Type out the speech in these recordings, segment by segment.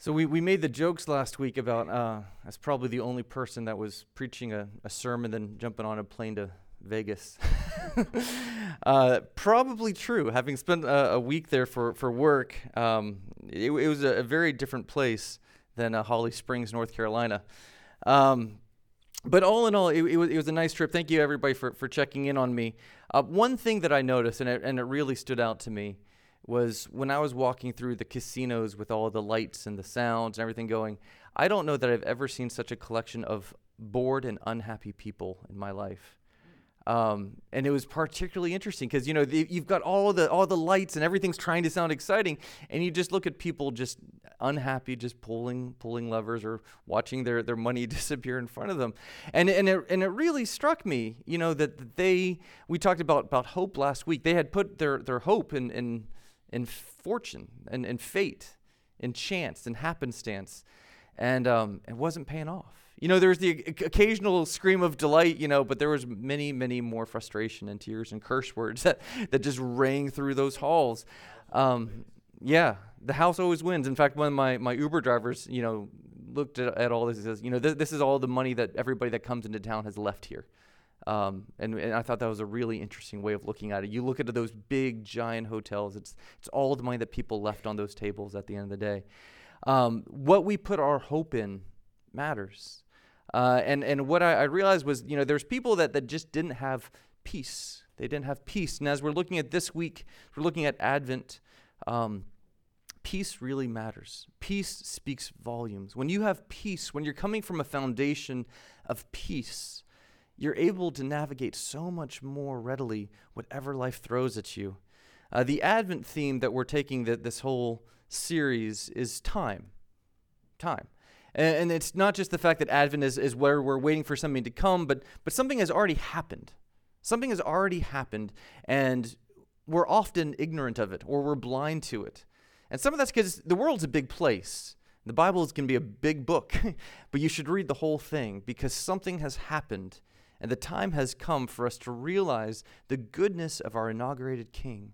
So we, we made the jokes last week about uh, that's probably the only person that was preaching a, a sermon then jumping on a plane to Vegas. uh, probably true. Having spent a, a, week there for for work, um, it, it, was a, a, very different place than uh, Holly Springs, North Carolina. Um, but all in all, it, it, was, it was a nice trip. Thank you everybody for, for checking in on me. Uh, one thing that I noticed, and it, and it really stood out to me, was when I was walking through the casinos with all the lights and the sounds and everything going. I don't know that I've ever seen such a collection of bored and unhappy people in my life. Um, and it was particularly interesting because you know the, you've got all the all the lights and everything's trying to sound exciting, and you just look at people just unhappy, just pulling pulling levers or watching their, their money disappear in front of them, and and it, and it really struck me, you know, that they we talked about about hope last week. They had put their their hope in in in fortune and, and fate and chance and happenstance. And um, it wasn't paying off. You know, there's the occasional scream of delight, you know, but there was many, many more frustration and tears and curse words that, that just rang through those halls. Um, yeah, the house always wins. In fact, one of my, my Uber drivers, you know, looked at, at all this and says, you know, th- this is all the money that everybody that comes into town has left here. Um, and, and I thought that was a really interesting way of looking at it. You look at those big, giant hotels, it's, it's all the money that people left on those tables at the end of the day. Um, what we put our hope in matters. Uh, and, and what I, I, realized was, you know, there's people that, that just didn't have peace. They didn't have peace. And as we're looking at this week, we're looking at Advent. Um, peace really matters. Peace speaks volumes. When you have peace, when you're coming from a foundation of peace, you're able to navigate so much more readily whatever life throws at you. Uh, the Advent theme that we're taking the, this whole series is time. Time. And, and, it's not just the fact that Advent is, is where we're waiting for something to come, but, but something has already happened. Something has already happened, and we're often ignorant of it or we're blind to it. And some of that's because the world's a big place. The Bible is going to be a big book, but you should read the whole thing because something has happened and the time has come for us to realize the goodness of our inaugurated King.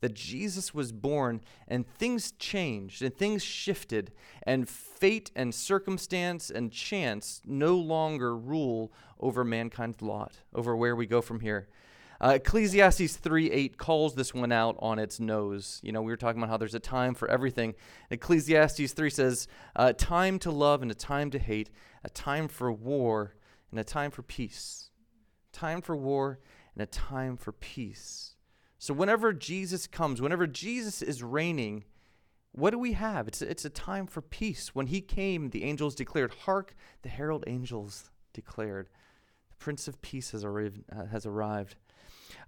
That Jesus was born and things changed and things shifted, and fate and circumstance and chance no longer rule over mankind's lot, over where we go from here. Uh, Ecclesiastes 3 8 calls this one out on its nose. You know, we were talking about how there's a time for everything. Ecclesiastes 3 says, a time to love and a time to hate, a time for war and a time for peace. Time for war and a time for peace. So, whenever Jesus comes, whenever Jesus is reigning, what do we have? It's a, it's a time for peace. When he came, the angels declared, Hark, the herald angels declared, the Prince of Peace has arrived. Uh, has arrived.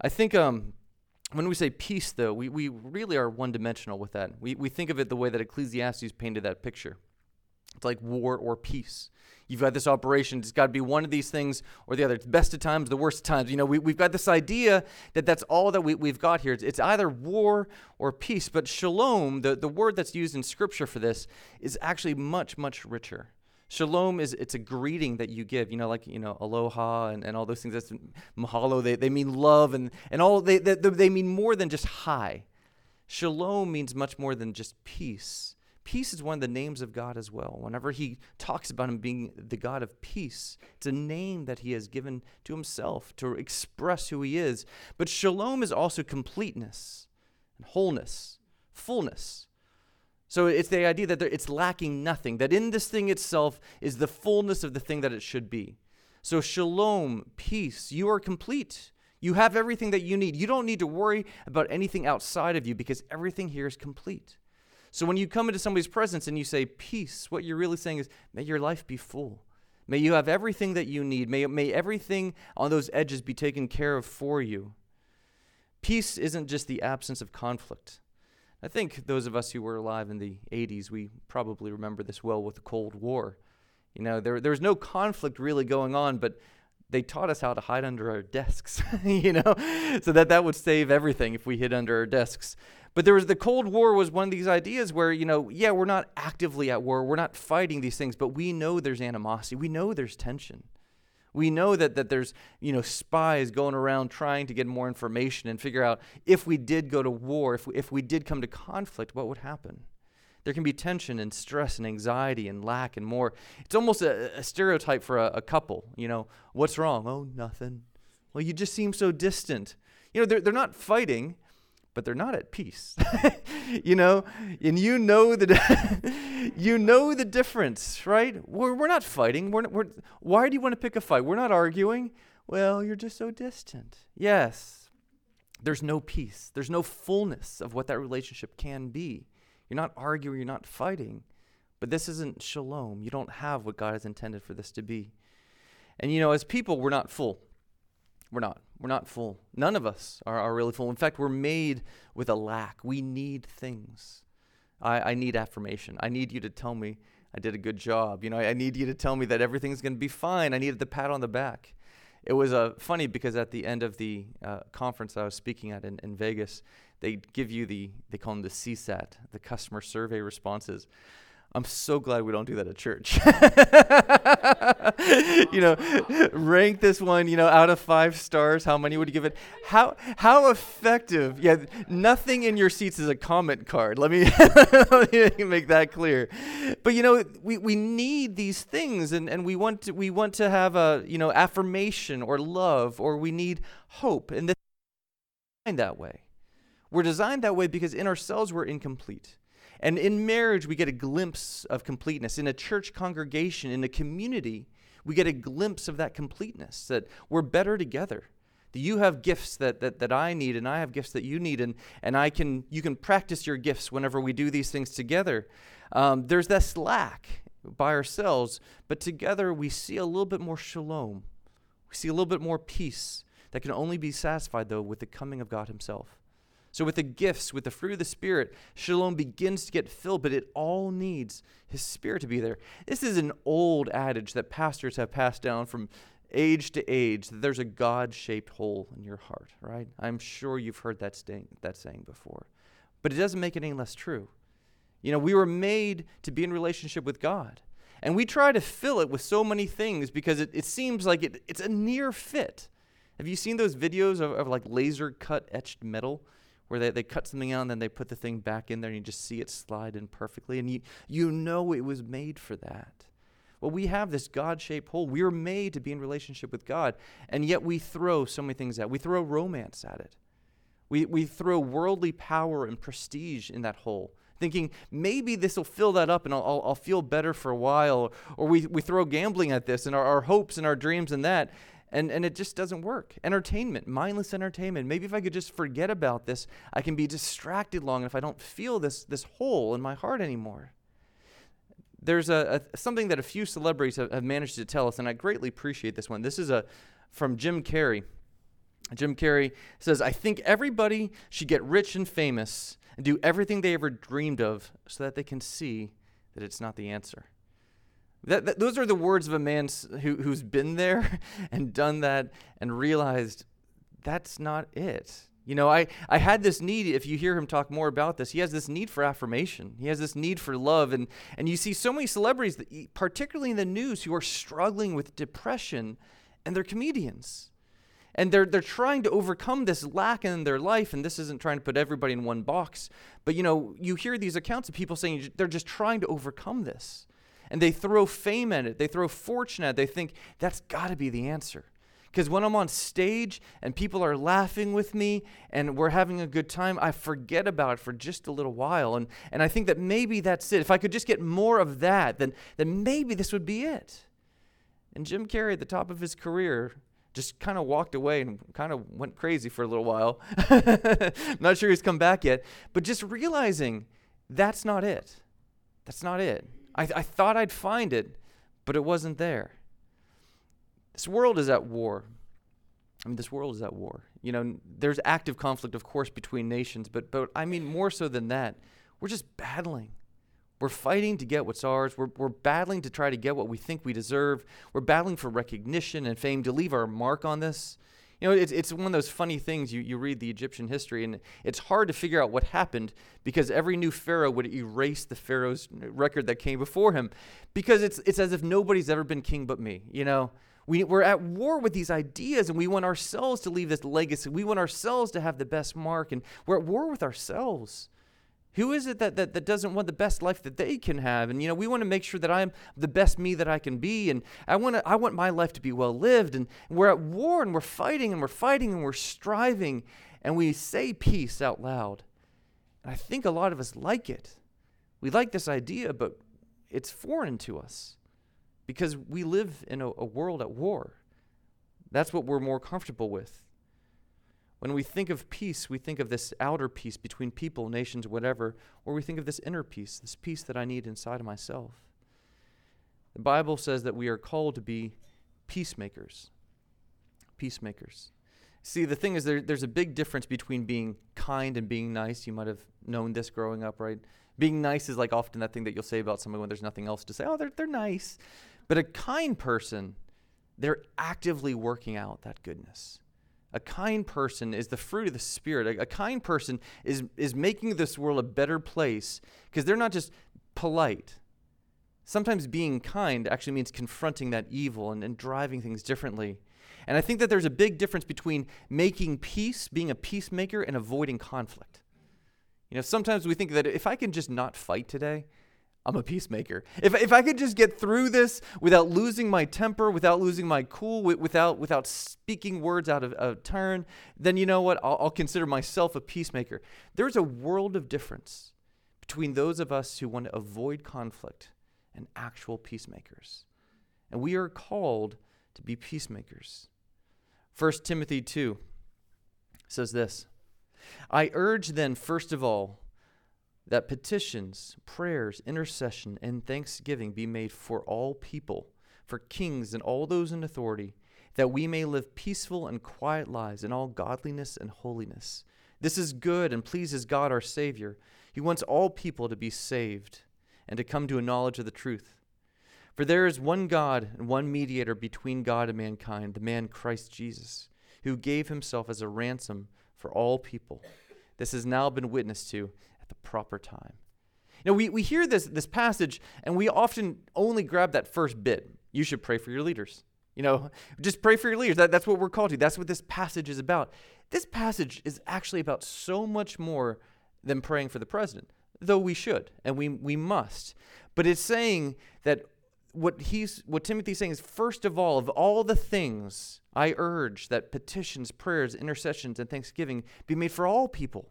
I think um, when we say peace, though, we, we really are one dimensional with that. We, we think of it the way that Ecclesiastes painted that picture. It's like war or peace. You've got this operation. It's got to be one of these things or the other. It's best of times, the worst of times. You know, we, we've got this idea that that's all that we, we've got here. It's, it's either war or peace. But shalom, the, the word that's used in Scripture for this, is actually much, much richer. Shalom is it's a greeting that you give, you know, like you know, aloha and, and all those things. That's mahalo. They, they mean love and, and all they, they they mean more than just hi. Shalom means much more than just peace. Peace is one of the names of God as well. Whenever he talks about him being the God of peace, it's a name that he has given to himself to express who he is. But shalom is also completeness and wholeness, fullness. So it's the idea that it's lacking nothing, that in this thing itself is the fullness of the thing that it should be. So, shalom, peace, you are complete. You have everything that you need. You don't need to worry about anything outside of you because everything here is complete. So when you come into somebody's presence and you say peace, what you're really saying is, may your life be full. May you have everything that you need. May, may everything on those edges be taken care of for you. Peace isn't just the absence of conflict. I think those of us who were alive in the 80s, we probably remember this well with the Cold War. You know, there, there was no conflict really going on, but they taught us how to hide under our desks, you know, so that that would save everything if we hid under our desks. But there was the Cold War was one of these ideas where, you know, yeah, we're not actively at war, we're not fighting these things, but we know there's animosity, we know there's tension. We know that, that there's, you know, spies going around trying to get more information and figure out if we did go to war, if we, if we did come to conflict, what would happen. There can be tension and stress and anxiety and lack and more. It's almost a, a stereotype for a, a couple. You know, what's wrong? Oh, nothing. Well, you just seem so distant. You know, they're, they're not fighting, but they're not at peace. you know, and you know the you know the difference, right? We're, we're not fighting. We're, we're why do you want to pick a fight? We're not arguing. Well, you're just so distant. Yes. There's no peace. There's no fullness of what that relationship can be. You're not arguing, you're not fighting. But this isn't shalom. You don't have what God has intended for this to be. And you know, as people, we're not full. We're not. We're not full. None of us are, are really full. In fact, we're made with a lack. We need things. I, I need affirmation. I need you to tell me I did a good job. You know, I, I need you to tell me that everything's going to be fine. I needed the pat on the back. It was uh, funny because at the end of the uh, conference I was speaking at in, in Vegas, they give you the, they call them the CSAT, the customer survey responses. I'm so glad we don't do that at church. you know, rank this one, you know, out of five stars. How many would you give it? How how effective? Yeah, nothing in your seats is a comment card. Let me, let me make that clear. But you know, we, we need these things, and, and we want to we want to have a you know affirmation or love, or we need hope, and this that way. We're designed that way because in ourselves we're incomplete. And in marriage, we get a glimpse of completeness. In a church congregation, in a community, we get a glimpse of that completeness that we're better together. That you have gifts that, that, that I need, and I have gifts that you need, and, and I can, you can practice your gifts whenever we do these things together. Um, there's this lack by ourselves, but together we see a little bit more shalom. We see a little bit more peace that can only be satisfied, though, with the coming of God Himself. So, with the gifts, with the fruit of the Spirit, shalom begins to get filled, but it all needs His Spirit to be there. This is an old adage that pastors have passed down from age to age that there's a God shaped hole in your heart, right? I'm sure you've heard that, that saying before. But it doesn't make it any less true. You know, we were made to be in relationship with God. And we try to fill it with so many things because it, it seems like it, it's a near fit. Have you seen those videos of, of like laser cut etched metal? Where they, they cut something out and then they put the thing back in there and you just see it slide in perfectly. And you, you know it was made for that. Well, we have this God shaped hole. We are made to be in relationship with God, and yet we throw so many things at it. We throw romance at it. We, we throw worldly power and prestige in that hole, thinking maybe this will fill that up and I'll, I'll, I'll, feel better for a while. Or we, we throw gambling at this and our, our hopes and our dreams and that. And, and it just doesn't work. Entertainment, mindless entertainment. Maybe if I could just forget about this, I can be distracted long enough. I don't feel this, this hole in my heart anymore. There's a, a something that a few celebrities have, have managed to tell us, and I greatly appreciate this one. This is a from Jim Carrey. Jim Carrey says, I think everybody should get rich and famous and do everything they ever dreamed of so that they can see that it's not the answer. That, that, those are the words of a man who, who's been there and done that and realized that's not it. You know, I, I had this need, if you hear him talk more about this, he has this need for affirmation. He has this need for love. And, and you see so many celebrities, that, particularly in the news, who are struggling with depression, and they're comedians. And they're, they're trying to overcome this lack in their life. And this isn't trying to put everybody in one box. But, you know, you hear these accounts of people saying they're just trying to overcome this and they throw fame at it, they throw fortune at it. They think that's got to be the answer. Because when I'm on stage and people are laughing with me and we're having a good time, I forget about it for just a little while. And, and I think that maybe that's it. If I could just get more of that, then, then maybe this would be it. And Jim Carrey, at the top of his career, just kind of walked away and kind of went crazy for a little while. Not sure he's come back yet. But just realizing that's not it. That's not it. I, I thought I'd find it, but it wasn't there. This world is at war. I mean, this world is at war. You know, there's active conflict, of course, between nations, but, but I mean, more so than that, we're just battling. We're fighting to get what's ours. We're, we're battling to try to get what we think we deserve. We're battling for recognition and fame to leave our mark on this. You know, it's, it's one of those funny things. You, you read the Egyptian history, and it's hard to figure out what happened because every new pharaoh would erase the pharaoh's record that came before him because it's, it's as if nobody's ever been king but me. You know, we, we're at war with these ideas, and we want ourselves to leave this legacy. We want ourselves to have the best mark, and we're at war with ourselves. Who is it that, that, that doesn't want the best life that they can have? And, you know, we want to make sure that I'm the best me that I can be. And I want, to, I want my life to be well lived. And we're at war and we're fighting and we're fighting and we're striving. And we say peace out loud. And I think a lot of us like it. We like this idea, but it's foreign to us because we live in a, a world at war. That's what we're more comfortable with. When we think of peace, we think of this outer peace between people, nations, whatever, or we think of this inner peace, this peace that I need inside of myself. The Bible says that we are called to be peacemakers. Peacemakers. See, the thing is, there, there's a big difference between being kind and being nice. You might have known this growing up, right? Being nice is like often that thing that you'll say about someone when there's nothing else to say. Oh, they're, they're nice. But a kind person, they're actively working out that goodness. A kind person is the fruit of the Spirit. A, a kind person is, is making this world a better place because they're not just polite. Sometimes being kind actually means confronting that evil and, and driving things differently. And I think that there's a big difference between making peace, being a peacemaker, and avoiding conflict. You know, sometimes we think that if I can just not fight today, I'm a peacemaker. If, if I could just get through this without losing my temper, without losing my cool, without, without speaking words out of, of turn, then you know what? I'll, I'll consider myself a peacemaker. There's a world of difference between those of us who want to avoid conflict and actual peacemakers. And we are called to be peacemakers. 1 Timothy 2 says this I urge then, first of all, that petitions, prayers, intercession, and thanksgiving be made for all people, for kings and all those in authority, that we may live peaceful and quiet lives in all godliness and holiness. This is good and pleases God our Savior. He wants all people to be saved and to come to a knowledge of the truth. For there is one God and one mediator between God and mankind, the man Christ Jesus, who gave himself as a ransom for all people. This has now been witnessed to proper time. Now, we, we hear this, this passage and we often only grab that first bit. You should pray for your leaders. You know, just pray for your leaders. That, that's what we're called to. That's what this passage is about. This passage is actually about so much more than praying for the president, though we should and we, we must. But it's saying that what he's what Timothy's saying is first of all, of all the things I urge that petitions, prayers, intercessions, and thanksgiving be made for all people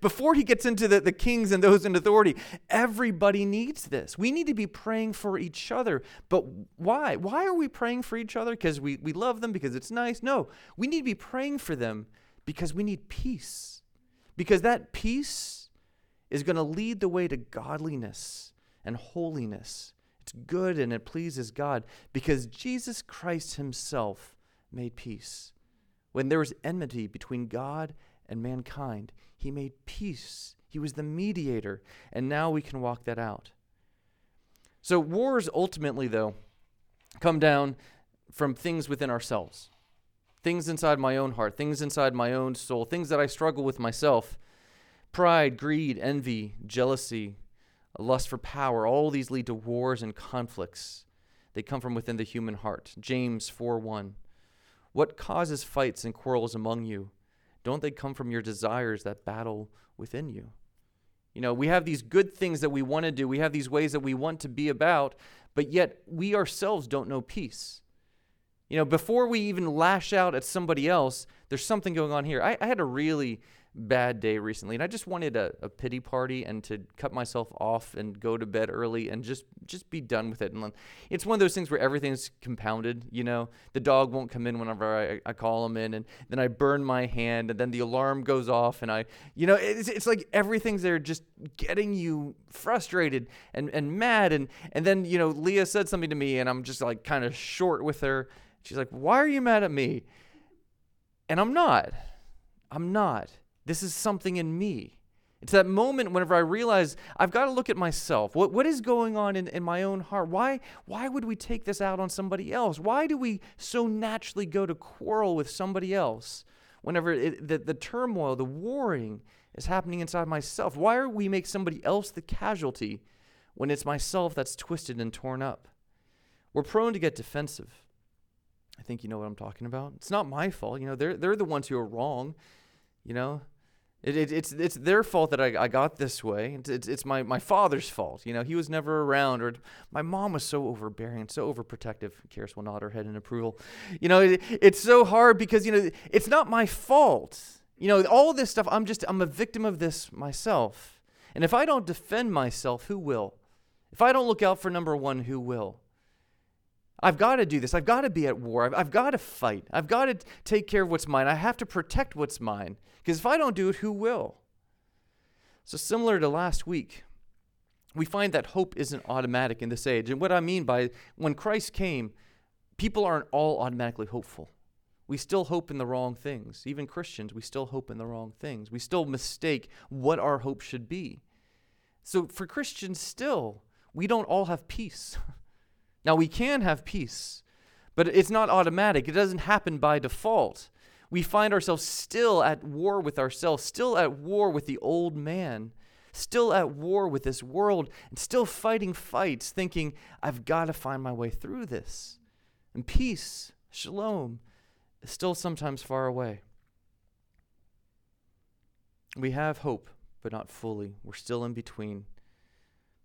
before he gets into the, the kings and those in authority, everybody needs this. We need to be praying for each other. But why? Why are we praying for each other? Because we, we love them, because it's nice? No, we need to be praying for them because we need peace. Because that peace is going to lead the way to godliness and holiness. It's good and it pleases God because Jesus Christ himself made peace. When there was enmity between God and mankind, he made peace. He was the mediator. And now we can walk that out. So, wars ultimately, though, come down from things within ourselves things inside my own heart, things inside my own soul, things that I struggle with myself. Pride, greed, envy, jealousy, lust for power, all these lead to wars and conflicts. They come from within the human heart. James 4 1. What causes fights and quarrels among you? Don't they come from your desires that battle within you? You know, we have these good things that we want to do, we have these ways that we want to be about, but yet we ourselves don't know peace. You know, before we even lash out at somebody else, there's something going on here. I, I had a really bad day recently and I just wanted a, a, pity party and to cut myself off and go to bed early and just just be done with it. And it's one of those things where everything's compounded, you know. The dog won't come in whenever I, I call him in and then I burn my hand and then the alarm goes off and I you know, it's, it's like everything's there just getting you frustrated and, and mad and and then, you know, Leah said something to me and I'm just like kind of short with her. She's like, "Why are you mad at me?" And I'm not. I'm not this is something in me. It's that moment whenever I realize I've got to look at myself. What, what is going on in, in my own heart? Why, why would we take this out on somebody else? Why do we so naturally go to quarrel with somebody else whenever it, the, the turmoil, the warring is happening inside myself? Why are we make somebody else the casualty when it's myself that's twisted and torn up? We're prone to get defensive. I think you know what I'm talking about. It's not my fault. You know, they're, they're the ones who are wrong. You know, It, it, it's, it's their fault that I, I got this way. It's, it's, it's my, my father's fault. You know, he was never around, or my mom was so overbearing, so overprotective. Karis will nod her head in approval. You know, it, it's so hard because, you know, it's not my fault. You know, all this stuff, I'm just, I'm a victim of this myself. And if I don't defend myself, who will? If I don't look out for number one, who will? I've got to do this. I've got to be at war. I've, I've got to fight. I've got to take care of what's mine. I have to protect what's mine. Because if I don't do it, who will? So, similar to last week, we find that hope isn't automatic in this age. And what I mean by when Christ came, people aren't all automatically hopeful. We still hope in the wrong things. Even Christians, we still hope in the wrong things. We still mistake what our hope should be. So, for Christians, still, we don't all have peace. now, we can have peace, but it's not automatic, it doesn't happen by default we find ourselves still at war with ourselves, still at war with the old man, still at war with this world, and still fighting fights, thinking, I've got to find my way through this. And peace, shalom, is still sometimes far away. We have hope, but not fully. We're still in between.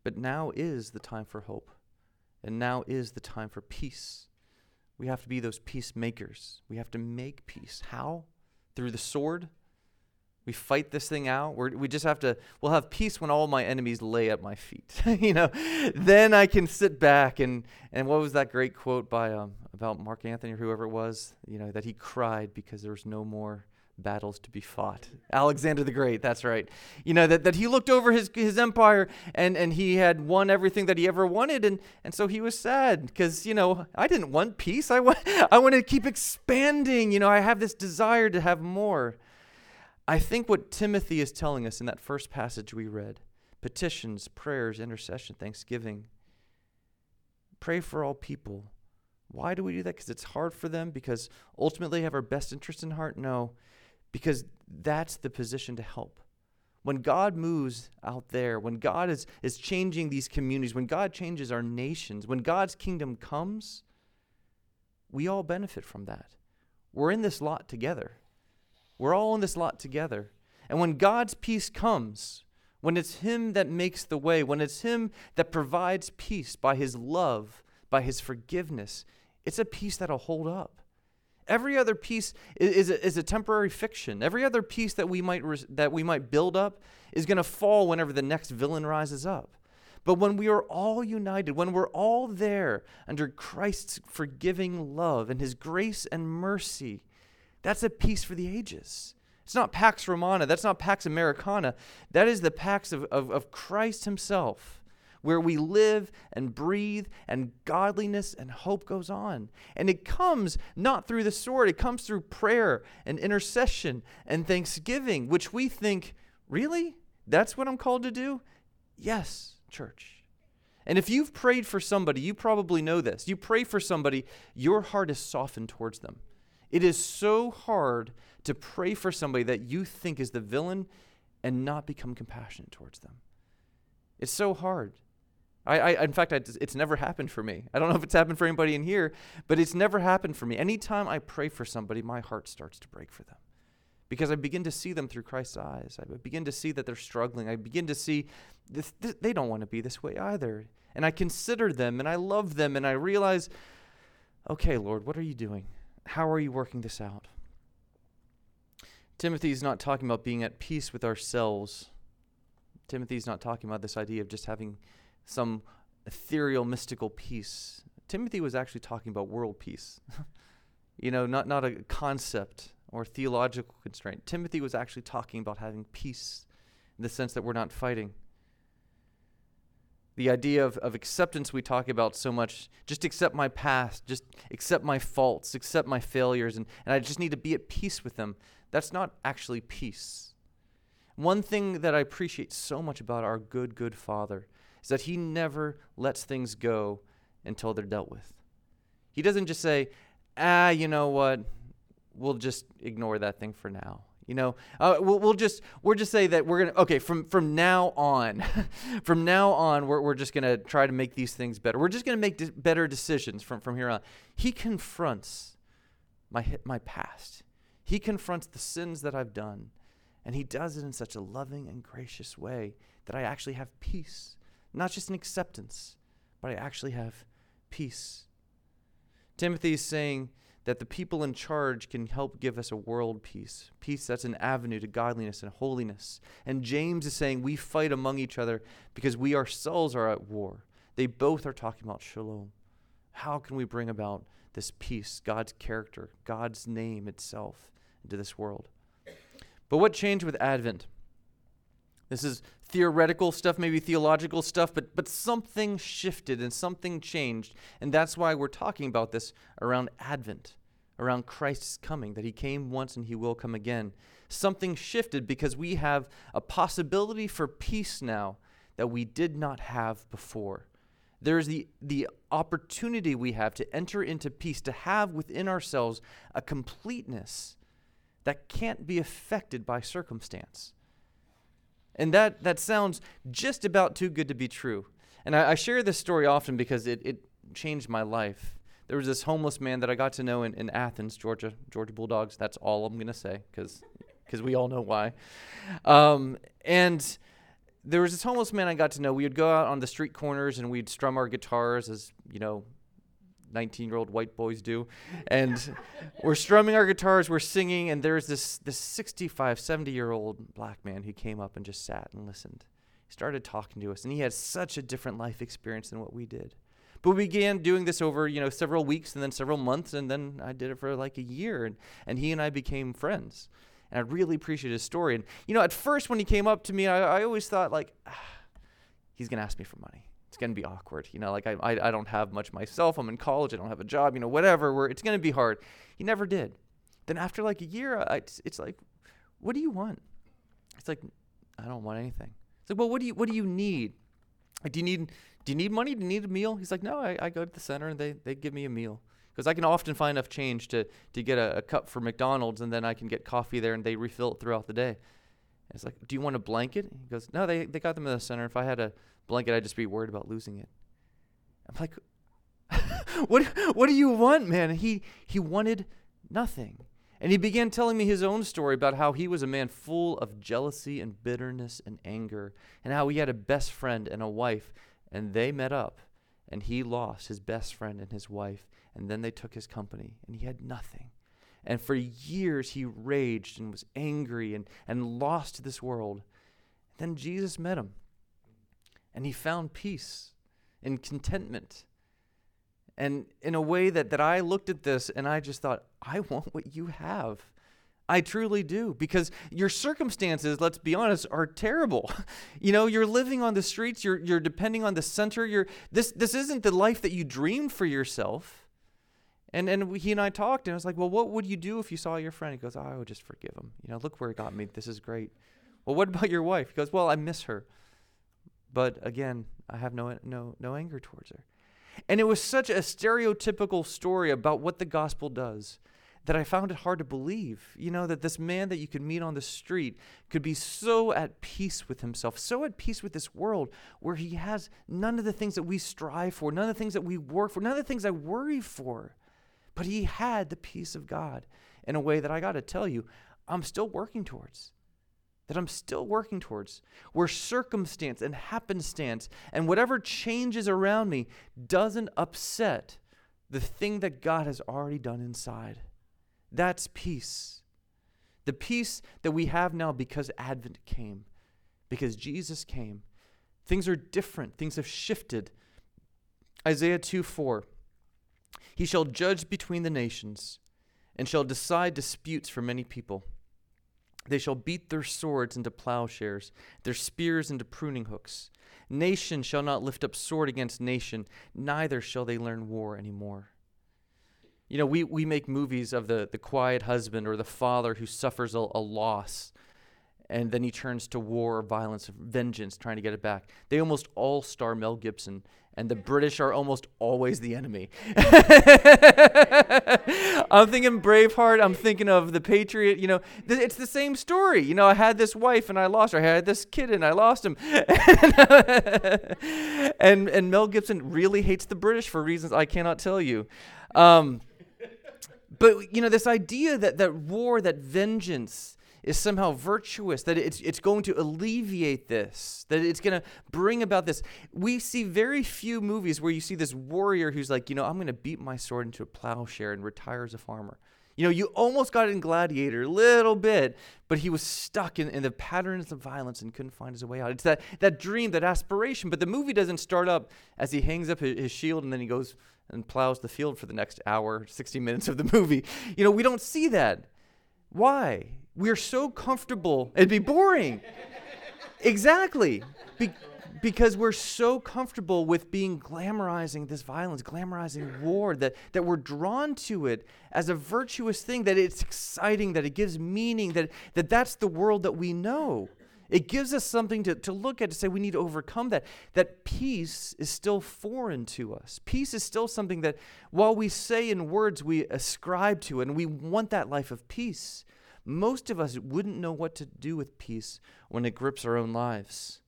But now is the time for hope, and now is the time for peace. We have to be those peacemakers. We have to make peace. How? Through the sword. We fight this thing out. We're, we just have to, we'll have peace when all my enemies lay at my feet. you know, then I can sit back and, and what was that great quote by, um, about Mark Anthony or whoever it was, you know, that he cried because there was no more battles to be fought. Alexander the Great, that's right. You know, that, that he looked over his, his empire and, and he had won everything that he ever wanted. And, and so he was sad because, you know, I didn't want peace. I, want, I wanted to keep expanding. You know, I have this desire to have more. I think what Timothy is telling us in that first passage we read petitions, prayers, intercession, thanksgiving. Pray for all people. Why do we do that? Because it's hard for them? Because ultimately have our best interest in heart? No because that's the position to help. When God moves out there, when God is, is changing these communities, when God changes our nations, when God's kingdom comes, we all benefit from that. We're in this lot together. We're all in this lot together. And when God's peace comes, when it's Him that makes the way, when it's Him that provides peace by His love, by His forgiveness, it's a peace that'll hold up. Every other peace is, is, a, is a temporary fiction. Every other peace that we might, res, that we might build up is going to fall whenever the next villain rises up. But when we are all united, when we're all there under Christ's forgiving love and his grace and mercy, that's a peace for the ages. It's not Pax Romana. That's not Pax Americana. That is the Pax of, of, of Christ himself where we live and breathe and godliness and hope goes on. And it comes not through the sword, it comes through prayer and intercession and thanksgiving, which we think, really? That's what I'm called to do? Yes, church. And if you've prayed for somebody, you probably know this. You pray for somebody, your heart is softened towards them. It is so hard to pray for somebody that you think is the villain and not become compassionate towards them. It's so hard. I, I, in fact, I, it's never happened for me. I don't know if it's happened for anybody in here, but it's never happened for me. Anytime I pray for somebody, my heart starts to break for them because I begin to see them through Christ's eyes. I begin to see that they're struggling. I begin to see this, this, they don't want to be this way either. And I consider them and I love them and I realize, okay, Lord, what are you doing? How are you working this out? Timothy is not talking about being at peace with ourselves. Timothy's not talking about this idea of just having some ethereal, mystical peace. Timothy was actually talking about world peace. you know, not, not a concept or theological constraint. Timothy was actually talking about having peace in the sense that we're not fighting. The idea of, of acceptance we talk about so much, just accept my past, just accept my faults, accept my failures, and, and I just need to be at peace with them. That's not actually peace. One thing that I appreciate so much about our good, good Father is that he never lets things go until they're dealt with. He doesn't just say, ah, you know what, we'll just ignore that thing for now. You know, uh, we'll, we'll just we'll just say that we're gonna okay from from now on, from now on we're we're just gonna try to make these things better. We're just gonna make de- better decisions from from here on. He confronts my my past. He confronts the sins that I've done, And he does it in such a loving and gracious way that I actually have peace. Not just an acceptance, but I actually have peace. Timothy is saying that the people in charge can help give us a world peace, peace that's an avenue to godliness and holiness. And James is saying we fight among each other because we ourselves are at war. They both are talking about shalom. How can we bring about this peace, God's character, God's name itself into this world? But what changed with Advent? This is theoretical stuff, maybe theological stuff, but, but something shifted and something changed. And that's why we're talking about this around Advent, around Christ's coming, that he came once and he will come again. Something shifted because we have a possibility for peace now that we did not have before. There's the, the opportunity we have to enter into peace, to have within ourselves a completeness that can't be affected by circumstance. And that, that sounds just about too good to be true. And I, I share this story often because it, it changed my life. There was this homeless man that I got to know in, in Athens, Georgia, Georgia Bulldogs. That's all I'm going to say because we all know why. Um, and there was this homeless man I got to know. We would go out on the street corners and we'd strum our guitars as, you know, 19 year old white boys do. And we're strumming our guitars, we're singing, and there's this, this 65, 70 year old black man who came up and just sat and listened. He started talking to us, and he had such a different life experience than what we did. But we began doing this over, you know, several weeks and then several months, and then I did it for like a year, and, and he and I became friends. And I really appreciate his story. And, you know, at first when he came up to me, I, I always thought, like, ah, he's going to ask me for money it's going to be awkward. You know, like I, I, I don't have much myself. I'm in college. I don't have a job. You know, whatever. Where it's going to be hard. He never did. Then after like a year, I, it's, it's like, what do you want? It's like, I don't want anything. It's like, well, what do you what do you need? Like, do you need do you need money? Do you need a meal? He's like, no, I, I go to the center and they, they give me a meal because I can often find enough change to to get a, a, cup for McDonald's and then I can get coffee there and they refill it throughout the day. It's like, do you want a blanket? He goes, no, they they got them in the center. If I had a blanket, I'd just be worried about losing it. I'm like, what, what do you want, man? He, he wanted nothing. And he began telling me his own story about how he was a man full of jealousy and bitterness and anger, and how he had a best friend and a wife, and they met up, and he lost his best friend and his wife, and then they took his company, and he had nothing. And for years he raged and was angry and, and lost to this world. Then Jesus met him and he found peace and contentment. And in a way that, that I looked at this and I just thought, I want what you have. I truly do. Because your circumstances, let's be honest, are terrible. you know, you're living on the streets, you're, you're depending on the center. You're, this, this isn't the life that you dreamed for yourself. And, and he and I talked, and I was like, Well, what would you do if you saw your friend? He goes, oh, I would just forgive him. You know, look where he got me. This is great. Well, what about your wife? He goes, Well, I miss her. But again, I have no, no, no anger towards her. And it was such a stereotypical story about what the gospel does that I found it hard to believe. You know, that this man that you could meet on the street could be so at peace with himself, so at peace with this world, where he has none of the things that we strive for, none of the things that we work for, none of the things I worry for. But he had the peace of God in a way that I got to tell you, I'm still working towards that I'm still working towards, where circumstance and happenstance and whatever changes around me doesn't upset the thing that God has already done inside. That's peace. The peace that we have now because Advent came, because Jesus came. Things are different, things have shifted. Isaiah 2 4. He shall judge between the nations and shall decide disputes for many people. They shall beat their swords into plowshares, their spears into pruning hooks. Nation shall not lift up sword against nation, neither shall they learn war any more. You know, we, we make movies of the, the quiet husband or the father who suffers a, a loss and then he turns to war, violence, vengeance, trying to get it back. They almost all star Mel Gibson and the British are almost always the enemy. I'm thinking Braveheart. I'm thinking of the Patriot. You know, th- it's the same story. You know, I had this wife and I lost her. I had this kid and I lost him. and and Mel Gibson really hates the British for reasons I cannot tell you. Um, but you know, this idea that that war, that vengeance is somehow virtuous, that it's, it's going to alleviate this, that it's going to bring about this. We see very few movies where you see this warrior who's like, you know, I'm going to beat my sword into a plowshare and retire as a farmer. You know, you almost got in Gladiator a little bit, but he was stuck in, in the patterns of violence and couldn't find his way out. It's that, that dream, that aspiration, but the movie doesn't start up as he hangs up his, his shield and then he goes and plows the field for the next hour, 60 minutes of the movie. You know, we don't see that. Why? We're so comfortable. It'd be boring. exactly. Be- because we're so comfortable with being glamorizing this violence, glamorizing war, that, that we're drawn to it as a virtuous thing, that it's exciting, that it gives meaning, that, that that's the world that we know. It gives us something to, to look at to say we need to overcome that. That peace is still foreign to us. Peace is still something that, while we say in words we ascribe to, and we want that life of peace, most of us wouldn't know what to do with peace when it grips our own lives.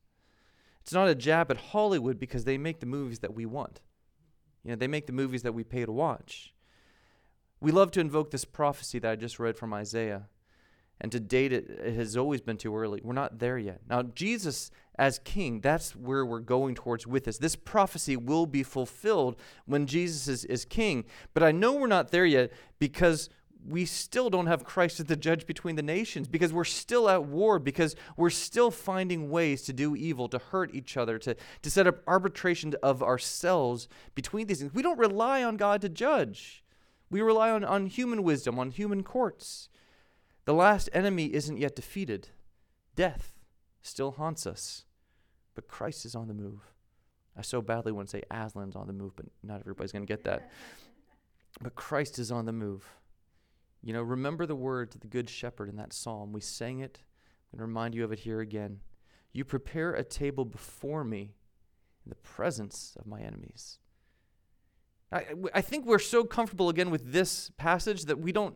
It's not a jab at Hollywood because they make the movies that we want. You know, they make the movies that we pay to watch. We love to invoke this prophecy that I just read from Isaiah. And to date it, it has always been too early. We're not there yet. Now, Jesus as king, that's where we're going towards with this. This prophecy will be fulfilled when Jesus is, is king. But I know we're not there yet because we still don't have Christ as the judge between the nations because we're still at war, because we're still finding ways to do evil, to hurt each other, to, to set up arbitration of ourselves between these things. We don't rely on God to judge, we rely on, on human wisdom, on human courts. The last enemy isn't yet defeated, death still haunts us, but Christ is on the move. I so badly want to say Aslan's on the move, but not everybody's going to get that. But Christ is on the move. You know, remember the words of the Good Shepherd in that psalm. We sang it. and remind you of it here again. You prepare a table before me in the presence of my enemies. I, I think we're so comfortable again with this passage that we don't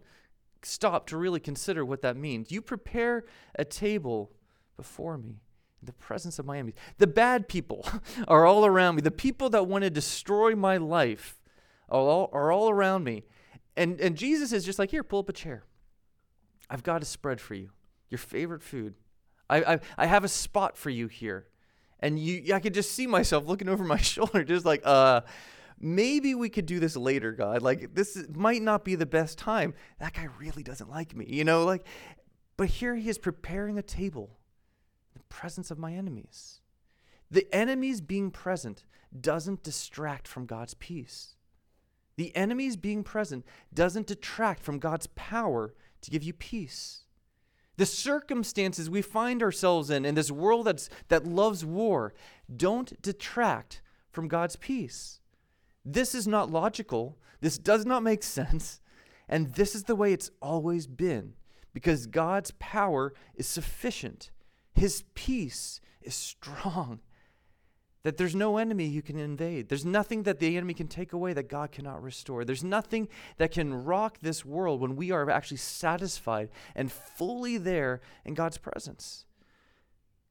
stop to really consider what that means. You prepare a table before me in the presence of my enemies. The bad people are all around me. The people that want to destroy my life are all, are all around me. And, and Jesus is just like, here, pull up a chair. I've got a spread for you, your favorite food. I, I, I have a spot for you here. And you, I could just see myself looking over my shoulder, just like, uh, maybe we could do this later, God. Like, this is, might not be the best time. That guy really doesn't like me, you know? Like, but here he is preparing a table in the presence of my enemies. The enemies being present doesn't distract from God's peace. The enemies being present doesn't detract from God's power to give you peace. The circumstances we find ourselves in in this world that's, that loves war don't detract from God's peace. This is not logical. This does not make sense. And this is the way it's always been because God's power is sufficient. His peace is strong that there's no enemy who can invade. There's nothing that the enemy can take away that God cannot restore. There's nothing that can rock this world when we are actually satisfied and fully there in God's presence.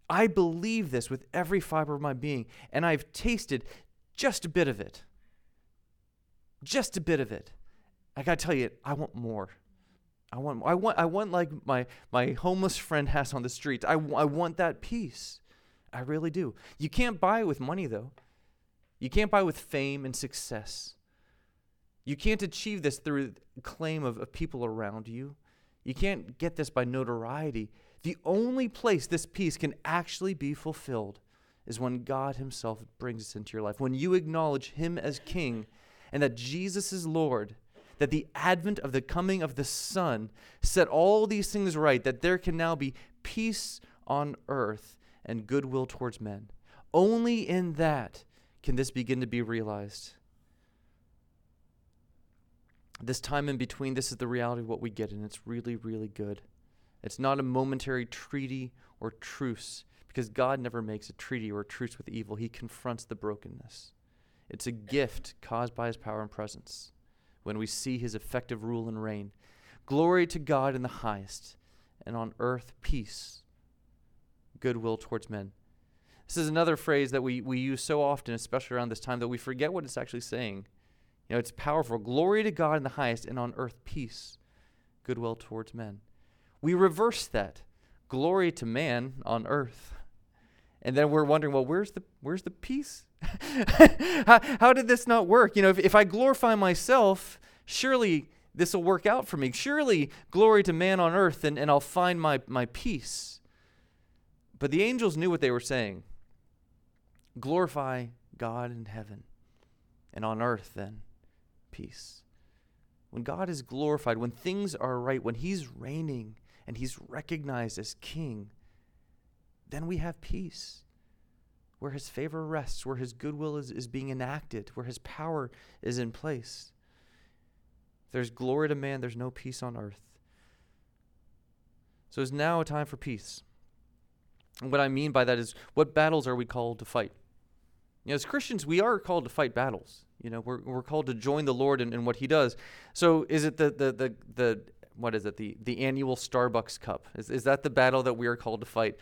I believe this with every fiber of my being, and I've tasted just a bit of it. Just a bit of it. I gotta tell you, I want more. I want, I want, I want like my my homeless friend has on the streets. I, I want that peace. I really do. You can't buy it with money, though. You can't buy with fame and success. You can't achieve this through claim of, of people around you. You can't get this by notoriety. The only place this peace can actually be fulfilled is when God Himself brings us into your life. When you acknowledge Him as King and that Jesus is Lord, that the advent of the coming of the Son set all these things right, that there can now be peace on earth and goodwill towards men. Only in that can this begin to be realized. This time in between, this is the reality of what we get, and it's really, really good. It's not a momentary treaty or truce, because God never makes a treaty or a truce with evil. He confronts the brokenness. It's a gift caused by his power and presence when we see his effective rule and reign. Glory to God in the highest, and on earth peace goodwill towards men. This is another phrase that we, we use so often, especially around this time, that we forget what it's actually saying. You know, it's powerful. Glory to God in the highest, and on earth peace, goodwill towards men. We reverse that. Glory to man on earth. And then we're wondering, well, where's the where's the peace? how, how did this not work? You know, if, if I glorify myself, surely this will work out for me. Surely glory to man on earth, and, and I'll find my, my peace. But the angels knew what they were saying. Glorify God in heaven, and on earth, then, peace. When God is glorified, when things are right, when He's reigning and He's recognized as King, then we have peace. Where His favor rests, where His goodwill is, is being enacted, where His power is in place. There's glory to man, there's no peace on earth. So it's now a time for peace. What I mean by that is, what battles are we called to fight? You know, as Christians, we are called to fight battles. You know, we're, we're called to join the Lord in, in what He does. So, is it the the the, the what is it the the annual Starbucks Cup? Is is that the battle that we are called to fight?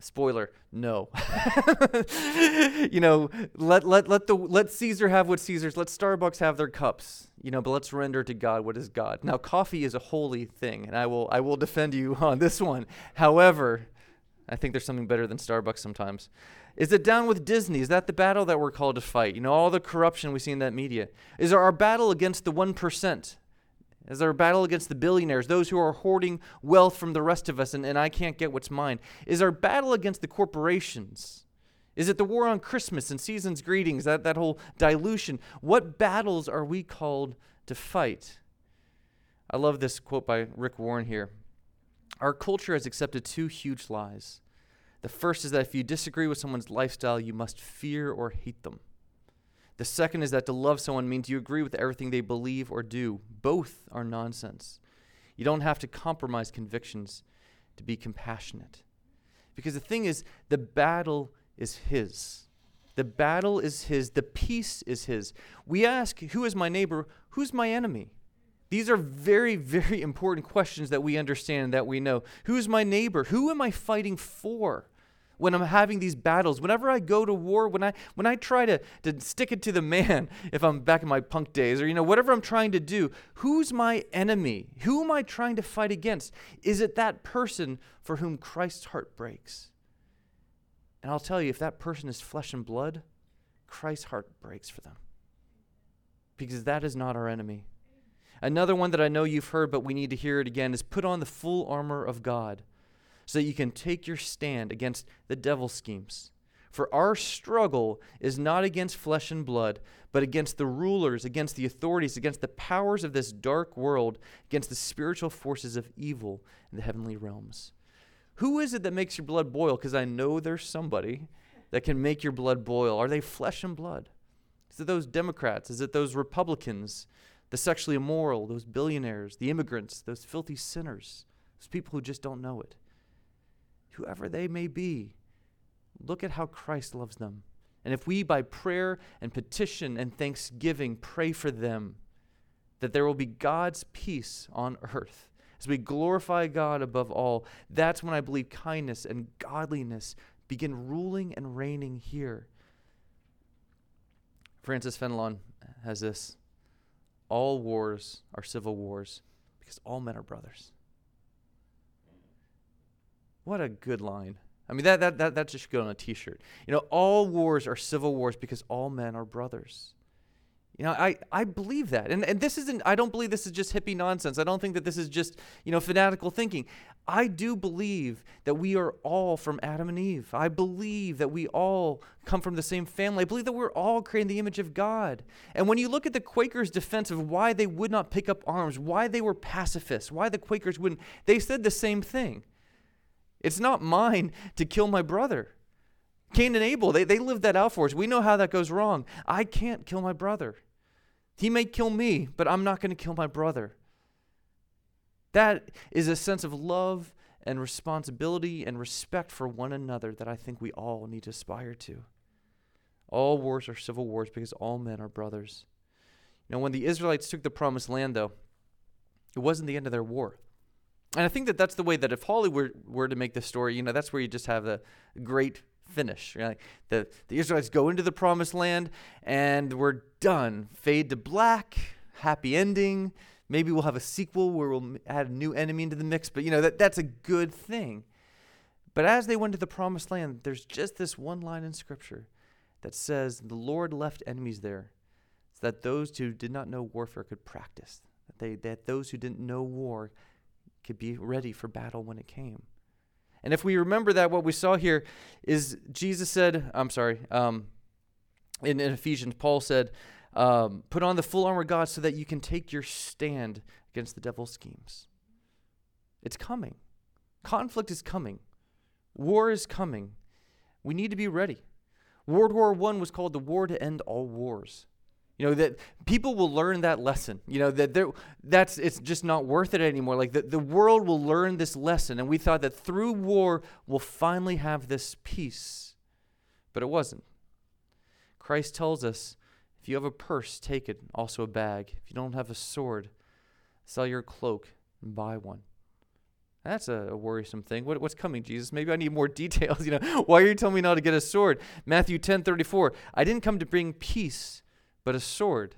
Spoiler: No. you know, let let let the let Caesar have what Caesar's. Let Starbucks have their cups. You know, but let's render to God what is God. Now, coffee is a holy thing, and I will I will defend you on this one. However, I think there's something better than Starbucks sometimes. Is it down with Disney? Is that the battle that we're called to fight? You know, all the corruption we see in that media. Is there our battle against the 1%? Is there a battle against the billionaires, those who are hoarding wealth from the rest of us and, and I can't get what's mine? Is our battle against the corporations? Is it the war on Christmas and season's greetings, that, that whole dilution? What battles are we called to fight? I love this quote by Rick Warren here. Our culture has accepted two huge lies the first is that if you disagree with someone's lifestyle, you must fear or hate them. The second is that to love someone means you agree with everything they believe or do. Both are nonsense. You don't have to compromise convictions to be compassionate. Because the thing is, the battle is His. The battle is His. The peace is His. We ask, Who is my neighbor? Who's my enemy? These are very, very important questions that we understand and that we know. Who's my neighbor? Who am I fighting for? When I'm having these battles, whenever I go to war, when I when I try to, to stick it to the man, if I'm back in my punk days, or you know, whatever I'm trying to do, who's my enemy? Who am I trying to fight against? Is it that person for whom Christ's heart breaks? And I'll tell you, if that person is flesh and blood, Christ's heart breaks for them. Because that is not our enemy. Another one that I know you've heard, but we need to hear it again, is put on the full armor of God so that you can take your stand against the devil's schemes. For our struggle is not against flesh and blood, but against the rulers, against the authorities, against the powers of this dark world, against the spiritual forces of evil in the heavenly realms. Who is it that makes your blood boil? Because I know there's somebody that can make your blood boil. Are they flesh and blood? Is it those Democrats? Is it those Republicans? The sexually immoral, those billionaires, the immigrants, those filthy sinners, those people who just don't know it. Whoever they may be, look at how Christ loves them. And if we, by prayer and petition and thanksgiving, pray for them, that there will be God's peace on earth, as we glorify God above all, that's when I believe kindness and godliness begin ruling and reigning here. Francis Fenelon has this all wars are civil wars because all men are brothers. What a good line. I mean, that, that, that, that just should go on a t shirt. You know, all wars are civil wars because all men are brothers. You know, I, I believe that. And, and this isn't, I don't believe this is just hippie nonsense. I don't think that this is just, you know, fanatical thinking. I do believe that we are all from Adam and Eve. I believe that we all come from the same family. I believe that we're all created in the image of God. And when you look at the Quakers' defense of why they would not pick up arms, why they were pacifists, why the Quakers wouldn't, they said the same thing. It's not mine to kill my brother. Cain and Abel, they, they lived that out for us. We know how that goes wrong. I can't kill my brother. He may kill me, but I'm not going to kill my brother. That is a sense of love and responsibility and respect for one another that I think we all need to aspire to. All wars are civil wars because all men are brothers. You know, when the Israelites took the promised land, though, it wasn't the end of their war. And I think that that's the way that if Hollywood were, were to make the story, you know, that's where you just have the great finish. Right? The, the Israelites go into the promised land and we're done. Fade to black, happy ending, Maybe we'll have a sequel where we'll add a new enemy into the mix, but you know, that, that's a good thing. But as they went to the promised land, there's just this one line in Scripture that says, The Lord left enemies there so that those who did not know warfare could practice, that, they, that those who didn't know war could be ready for battle when it came. And if we remember that, what we saw here is Jesus said, I'm sorry, um, in, in Ephesians, Paul said, um, Put on the full armor of God so that you can take your stand against the devil's schemes. It's coming. Conflict is coming. War is coming. We need to be ready. World War I was called the war to end all wars. You know that people will learn that lesson. You know that there, that's it's just not worth it anymore. Like the, the world will learn this lesson, and we thought that through war we'll finally have this peace, but it wasn't. Christ tells us, if you have a purse, take it. Also a bag. If you don't have a sword, sell your cloak and buy one. That's a, a worrisome thing. What, what's coming, Jesus? Maybe I need more details. You know, why are you telling me not to get a sword? Matthew 10 34. I didn't come to bring peace, but a sword.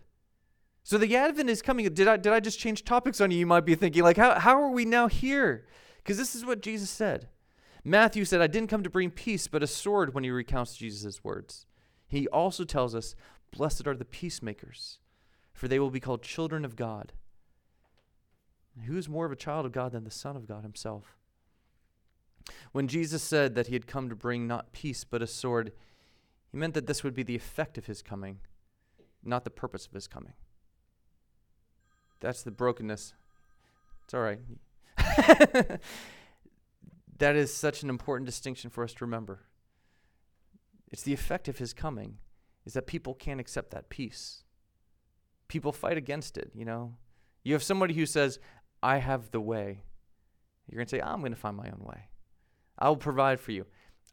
So the advent is coming. Did I did I just change topics on you? You might be thinking, like, how, how are we now here? Because this is what Jesus said. Matthew said, I didn't come to bring peace, but a sword when he recounts Jesus' words. He also tells us, Blessed are the peacemakers, for they will be called children of God. Who is more of a child of God than the Son of God himself? When Jesus said that he had come to bring not peace but a sword, he meant that this would be the effect of his coming, not the purpose of his coming. That's the brokenness. It's all right. that is such an important distinction for us to remember. It's the effect of his coming is that people can't accept that peace. People fight against it, you know. You have somebody who says, I have the way. You're going to say, I'm going to find my own way. I will provide for you.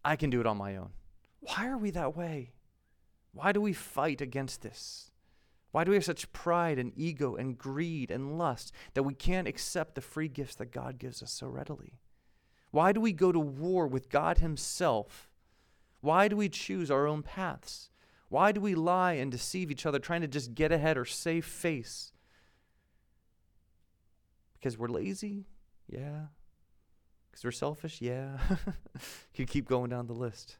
I can do it on my own. Why are we that way? Why do we fight against this? Why do we have such pride and ego and greed and lust that we can't accept the free gifts that God gives us so readily? Why do we go to war with God Himself? Why do we choose our own paths? Why do we lie and deceive each other, trying to just get ahead or save face? Because we're lazy? Yeah. Because we're selfish? Yeah. Could keep going down the list.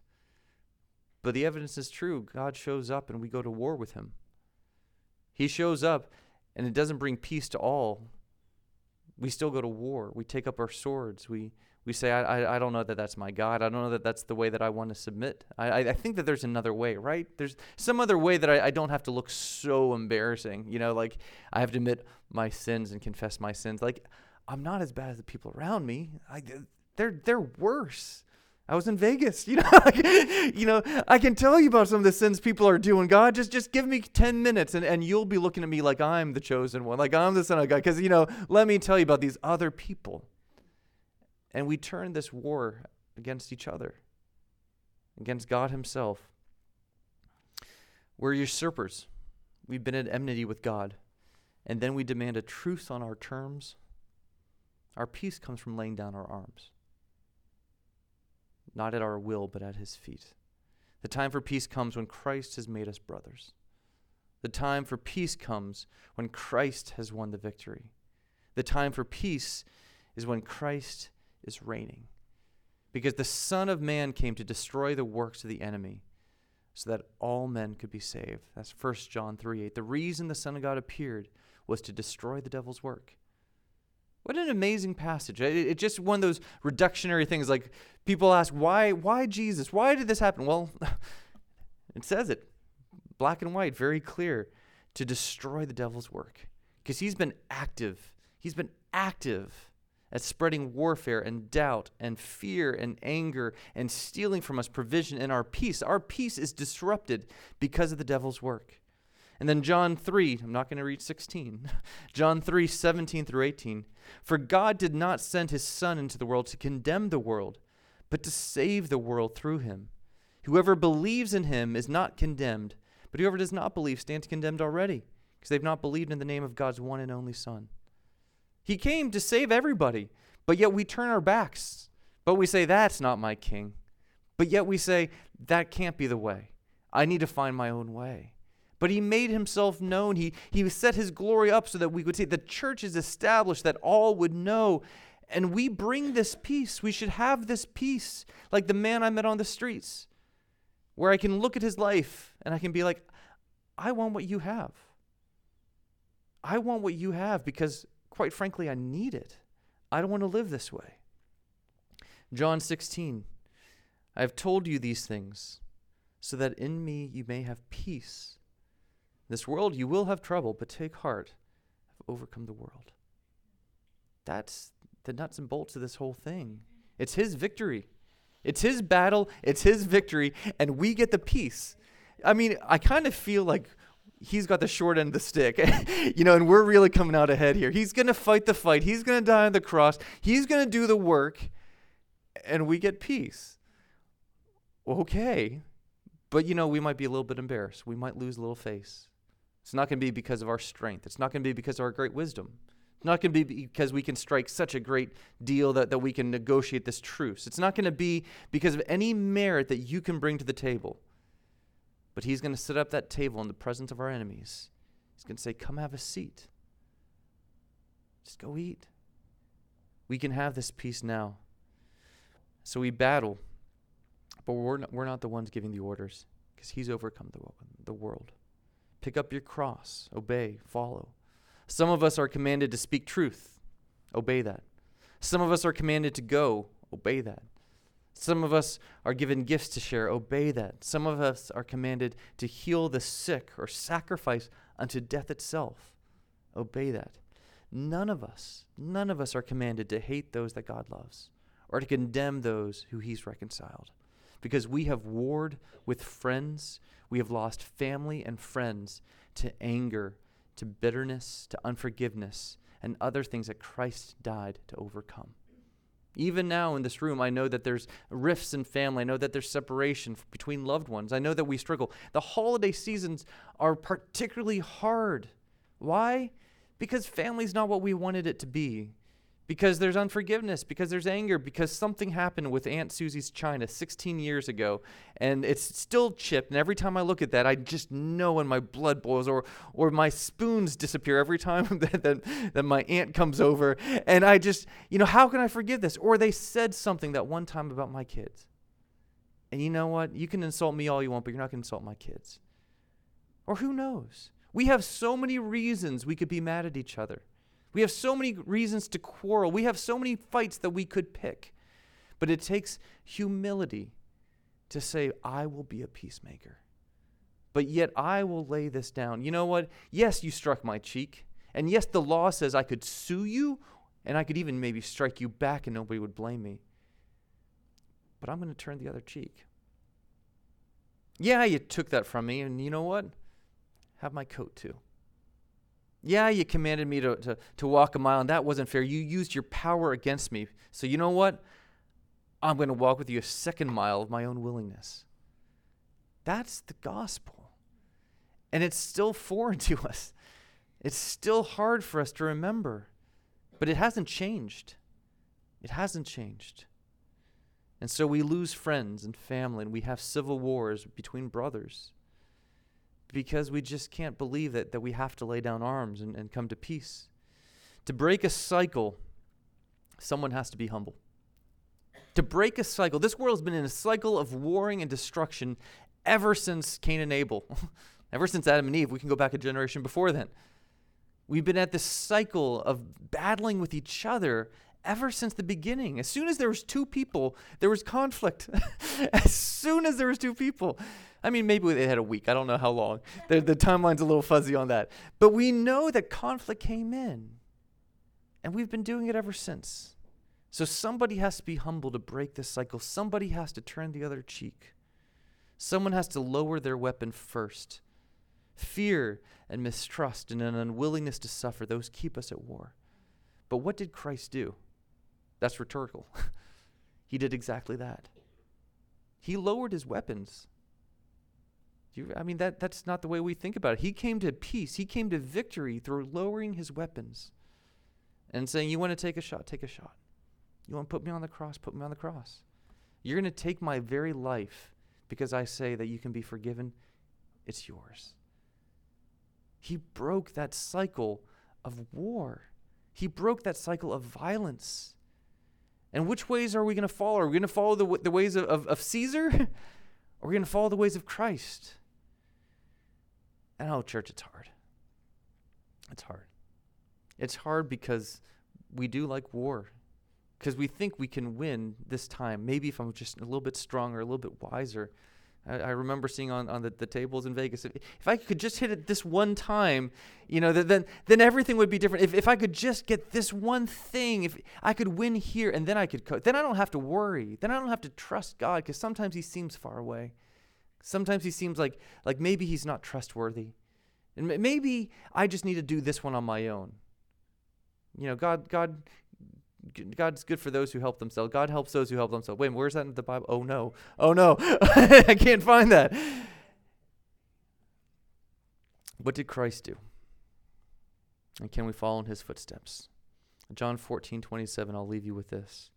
But the evidence is true. God shows up and we go to war with him. He shows up and it doesn't bring peace to all. We still go to war. We take up our swords. We, we say, I, I, I don't know that that's my God. I don't know that that's the way that I want to submit. I, I, I think that there's another way, right? There's some other way that I, I don't have to look so embarrassing. You know, like I have to admit my sins and confess my sins. Like I'm not as bad as the people around me. I, they're they're worse. I was in Vegas, you know. you know, I can tell you about some of the sins people are doing. God, just just give me ten minutes, and, and you'll be looking at me like I'm the chosen one, like I'm the son of God. Because you know, let me tell you about these other people. And we turn this war against each other, against God Himself. We're usurpers. We've been at enmity with God and then we demand a truce on our terms, our peace comes from laying down our arms. Not at our will, but at his feet. The time for peace comes when Christ has made us brothers. The time for peace comes when Christ has won the victory. The time for peace is when Christ is reigning. Because the Son of Man came to destroy the works of the enemy so that all men could be saved. That's 1 John 3 8. The reason the Son of God appeared was to destroy the devil's work. What an amazing passage. It's it just one of those reductionary things. Like people ask, why, why Jesus? Why did this happen? Well, it says it black and white, very clear to destroy the devil's work. Because he's been active. He's been active at spreading warfare and doubt and fear and anger and stealing from us provision and our peace. Our peace is disrupted because of the devil's work. And then John 3, I'm not going to read 16. John 3, 17 through 18. For God did not send his Son into the world to condemn the world, but to save the world through him. Whoever believes in him is not condemned, but whoever does not believe stands condemned already, because they've not believed in the name of God's one and only Son. He came to save everybody, but yet we turn our backs. But we say, That's not my king. But yet we say, That can't be the way. I need to find my own way. But he made himself known. He, he set his glory up so that we could see the church is established, that all would know. And we bring this peace. We should have this peace, like the man I met on the streets, where I can look at his life and I can be like, I want what you have. I want what you have because, quite frankly, I need it. I don't want to live this way. John 16, I have told you these things so that in me you may have peace. In this world you will have trouble, but take heart. I've overcome the world. That's the nuts and bolts of this whole thing. It's his victory. It's his battle, it's his victory, and we get the peace. I mean, I kind of feel like he's got the short end of the stick, you know, and we're really coming out ahead here. He's going to fight the fight, he's going to die on the cross, he's going to do the work, and we get peace. Okay. But, you know, we might be a little bit embarrassed. We might lose a little face. It's not going to be because of our strength, it's not going to be because of our great wisdom. It's not going to be because we can strike such a great deal that, that we can negotiate this truce. It's not going to be because of any merit that you can bring to the table. But he's going to set up that table in the presence of our enemies. He's going to say, Come have a seat. Just go eat. We can have this peace now. So we battle, but we're not, we're not the ones giving the orders because he's overcome the, the world. Pick up your cross, obey, follow. Some of us are commanded to speak truth, obey that. Some of us are commanded to go, obey that. Some of us are given gifts to share. Obey that. Some of us are commanded to heal the sick or sacrifice unto death itself. Obey that. None of us, none of us are commanded to hate those that God loves or to condemn those who He's reconciled. Because we have warred with friends, we have lost family and friends to anger, to bitterness, to unforgiveness, and other things that Christ died to overcome. Even now in this room, I know that there's rifts in family. I know that there's separation between loved ones. I know that we struggle. The holiday seasons are particularly hard. Why? Because family's not what we wanted it to be because there's unforgiveness, because there's anger, because something happened with Aunt Susie's China 16 years ago, and it's still chipped. And every time I look at that, I just know when my blood boils, or or my spoons disappear every time that, that, that my aunt comes over, and I just, you know, how can I forgive this? Or they said something that one time about my kids, and you know what? You can insult me all you want, but you're not going to insult my kids. Or who knows? We have so many reasons we could be mad at each other. We have so many reasons to quarrel. We have so many fights that we could pick. But it takes humility to say, I will be a peacemaker. But yet I will lay this down. You know what? Yes, you struck my cheek. And yes, the law says I could sue you and I could even maybe strike you back and nobody would blame me. But I'm going to turn the other cheek. Yeah, you took that from me, and you know what? Have my coat too. Yeah, you commanded me to, to, to walk a mile, and that wasn't fair. You used your power against me. So, you know what? I'm going to walk with you a second mile of my own willingness. That's the gospel. And it's still foreign to us, it's still hard for us to remember. But it hasn't changed. It hasn't changed. And so we lose friends and family, and we have civil wars between brothers because we just can't believe that, that we have to lay down arms and, and come to peace. To break a cycle, someone has to be humble. To break a cycle, this world has been in a cycle of warring and destruction ever since Cain and Abel, ever since Adam and Eve. We can go back a generation before then. We've been at this cycle of battling with each other ever since the beginning. As soon as there was two people, there was conflict. as soon as there was two people, I mean, maybe they had a week. I don't know how long. The, the timeline's a little fuzzy on that. But we know that conflict came in, and we've been doing it ever since. So somebody has to be humble to break this cycle. Somebody has to turn the other cheek. Someone has to lower their weapon first. Fear and mistrust and an unwillingness to suffer, those keep us at war. But what did Christ do? That's rhetorical. he did exactly that. He lowered his weapons. You, I mean, that, that's not the way we think about it. He came to peace, he came to victory through lowering his weapons and saying, You want to take a shot? Take a shot. You want to put me on the cross? Put me on the cross. You're going to take my very life because I say that you can be forgiven. It's yours. He broke that cycle of war. He broke that cycle of violence. And which ways are we going to follow? Are we going to follow the, the ways of, of, of Caesar? or are we going to follow the ways of Christ? And oh, church, it's hard. It's hard. It's hard because we do like war. Because we think we can win this time. Maybe if I'm just a little bit stronger, a little bit wiser. I, remember seeing on, on the, the tables in Vegas, if, if I could just hit it this one time, you know, then, then everything would be different. If, if I could just get this one thing, if I could win here and then I could, co- then I don't have to worry. Then I don't have to trust God because sometimes he seems far away. Sometimes he seems like, like maybe he's not trustworthy. And maybe I just need to do this one on my own. You know, God, God, God's good for those who help themselves. God helps those who help themselves. Wait, where's that in the Bible? Oh no. Oh no. I can't find that. What did Christ do? And can we follow in his footsteps? John 14, 27, I'll leave you with this.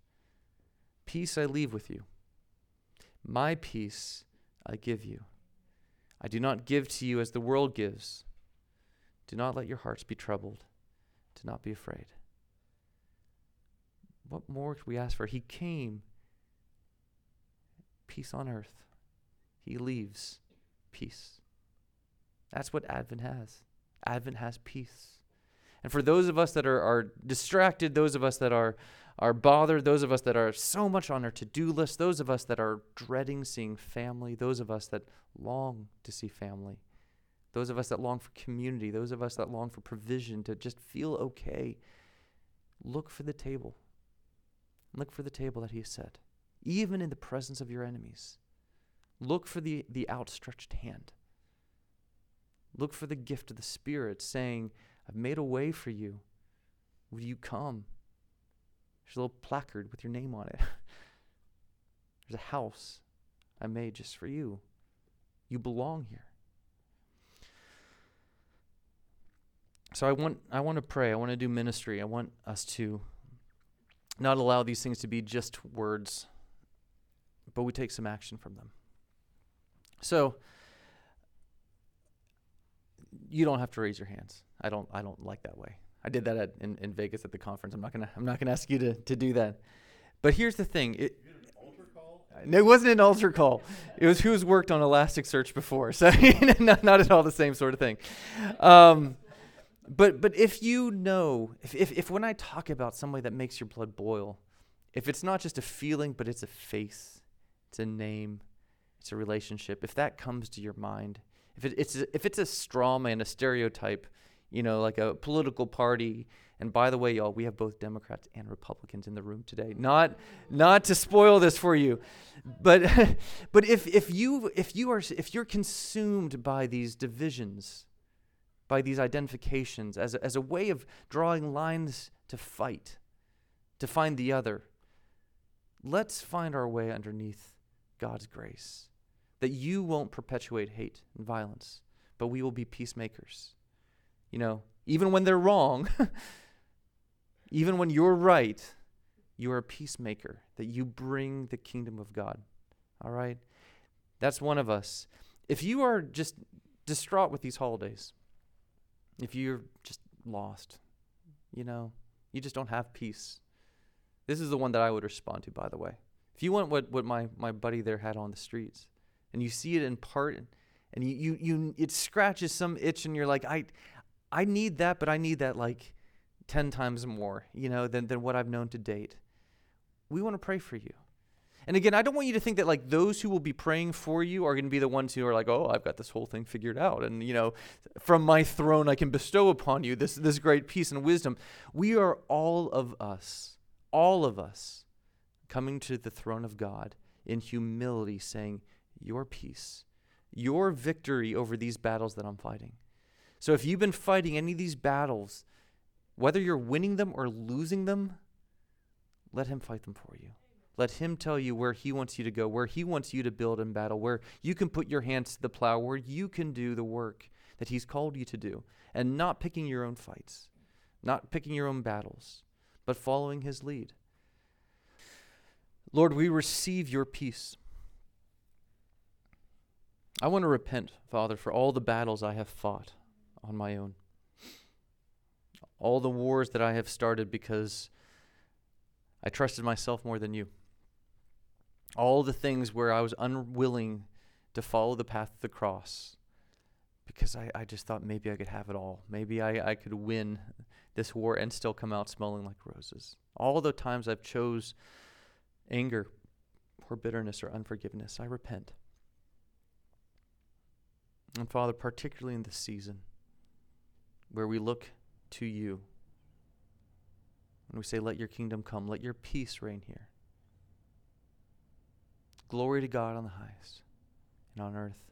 Peace I leave with you. My peace I give you. I do not give to you as the world gives. Do not let your hearts be troubled. Do not be afraid. What more could we ask for? He came. Peace on earth. He leaves peace. That's what Advent has. Advent has peace. And for those of us that are, are distracted, those of us that are, are bothered, those of us that are so much on our to do list, those of us that are dreading seeing family, those of us that long to see family, those of us that long for community, those of us that long for provision, to just feel okay, look for the table. Look for the table that he has set, even in the presence of your enemies. Look for the, the outstretched hand. Look for the gift of the Spirit saying, I've made a way for you. Will you come? There's a little placard with your name on it. There's a house I made just for you. You belong here. So I want I want to pray. I want to do ministry. I want us to not allow these things to be just words, but we take some action from them. So you don't have to raise your hands. I don't I don't like that way. I did that at, in, in Vegas at the conference. I'm not gonna I'm not gonna ask you to, to do that. But here's the thing. It, it wasn't an altar call. It was who's worked on Elasticsearch before. So not, not at all the same sort of thing. Um, but but if you know, if, if, if when I talk about somebody that makes your blood boil, if it's not just a feeling, but it's a face, it's a name, it's a relationship, if that comes to your mind, if it, it's a, if it's a straw man, a stereotype, you know, like a political party. And by the way, y'all, we have both Democrats and Republicans in the room today. Not not to spoil this for you, but but if if you if you are if you're consumed by these divisions, by these identifications as a, as a way of drawing lines to fight, to find the other. Let's find our way underneath God's grace, that you won't perpetuate hate and violence, but we will be peacemakers. You know, even when they're wrong, even when you're right, you are a peacemaker, that you bring the kingdom of God. All right? That's one of us. If you are just distraught with these holidays, if you're just lost, you know, you just don't have peace. This is the one that I would respond to, by the way. If you want what, what my, my buddy there had on the streets, and you see it in part, and, you, you, you it scratches some itch, and you're like, I, I need that, but I need that like 10 times more, you know, than, than what I've known to date. We want to pray for you. And again, I don't want you to think that like those who will be praying for you are going to be the ones who are like, "Oh, I've got this whole thing figured out." And you know, from my throne I can bestow upon you this this great peace and wisdom. We are all of us, all of us coming to the throne of God in humility saying, "Your peace, your victory over these battles that I'm fighting." So if you've been fighting any of these battles, whether you're winning them or losing them, let him fight them for you. Let Him tell you where He wants you to go, where He wants you to build in battle, where you can put your hands to the plow, where you can do the work that He's called you to do, and not picking your own fights, not picking your own battles, but following His lead. Lord, we receive your peace. I want to repent, Father, for all the battles I have fought, on my own. All the wars that I have started because I trusted myself more than you. All the things where I was unwilling to follow the path of the cross because I, I just thought maybe I could have it all. Maybe I, I could win this war and still come out smelling like roses. All the times I've chose anger or bitterness or unforgiveness, I repent. And Father, particularly in this season where we look to you and we say, Let your kingdom come, let your peace reign here. Glory to God on the highest, and on earth,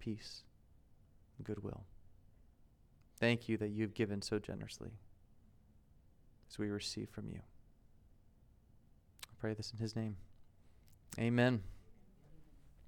peace and goodwill. Thank you that you've given so generously as we receive from you. I pray this in his name. Amen.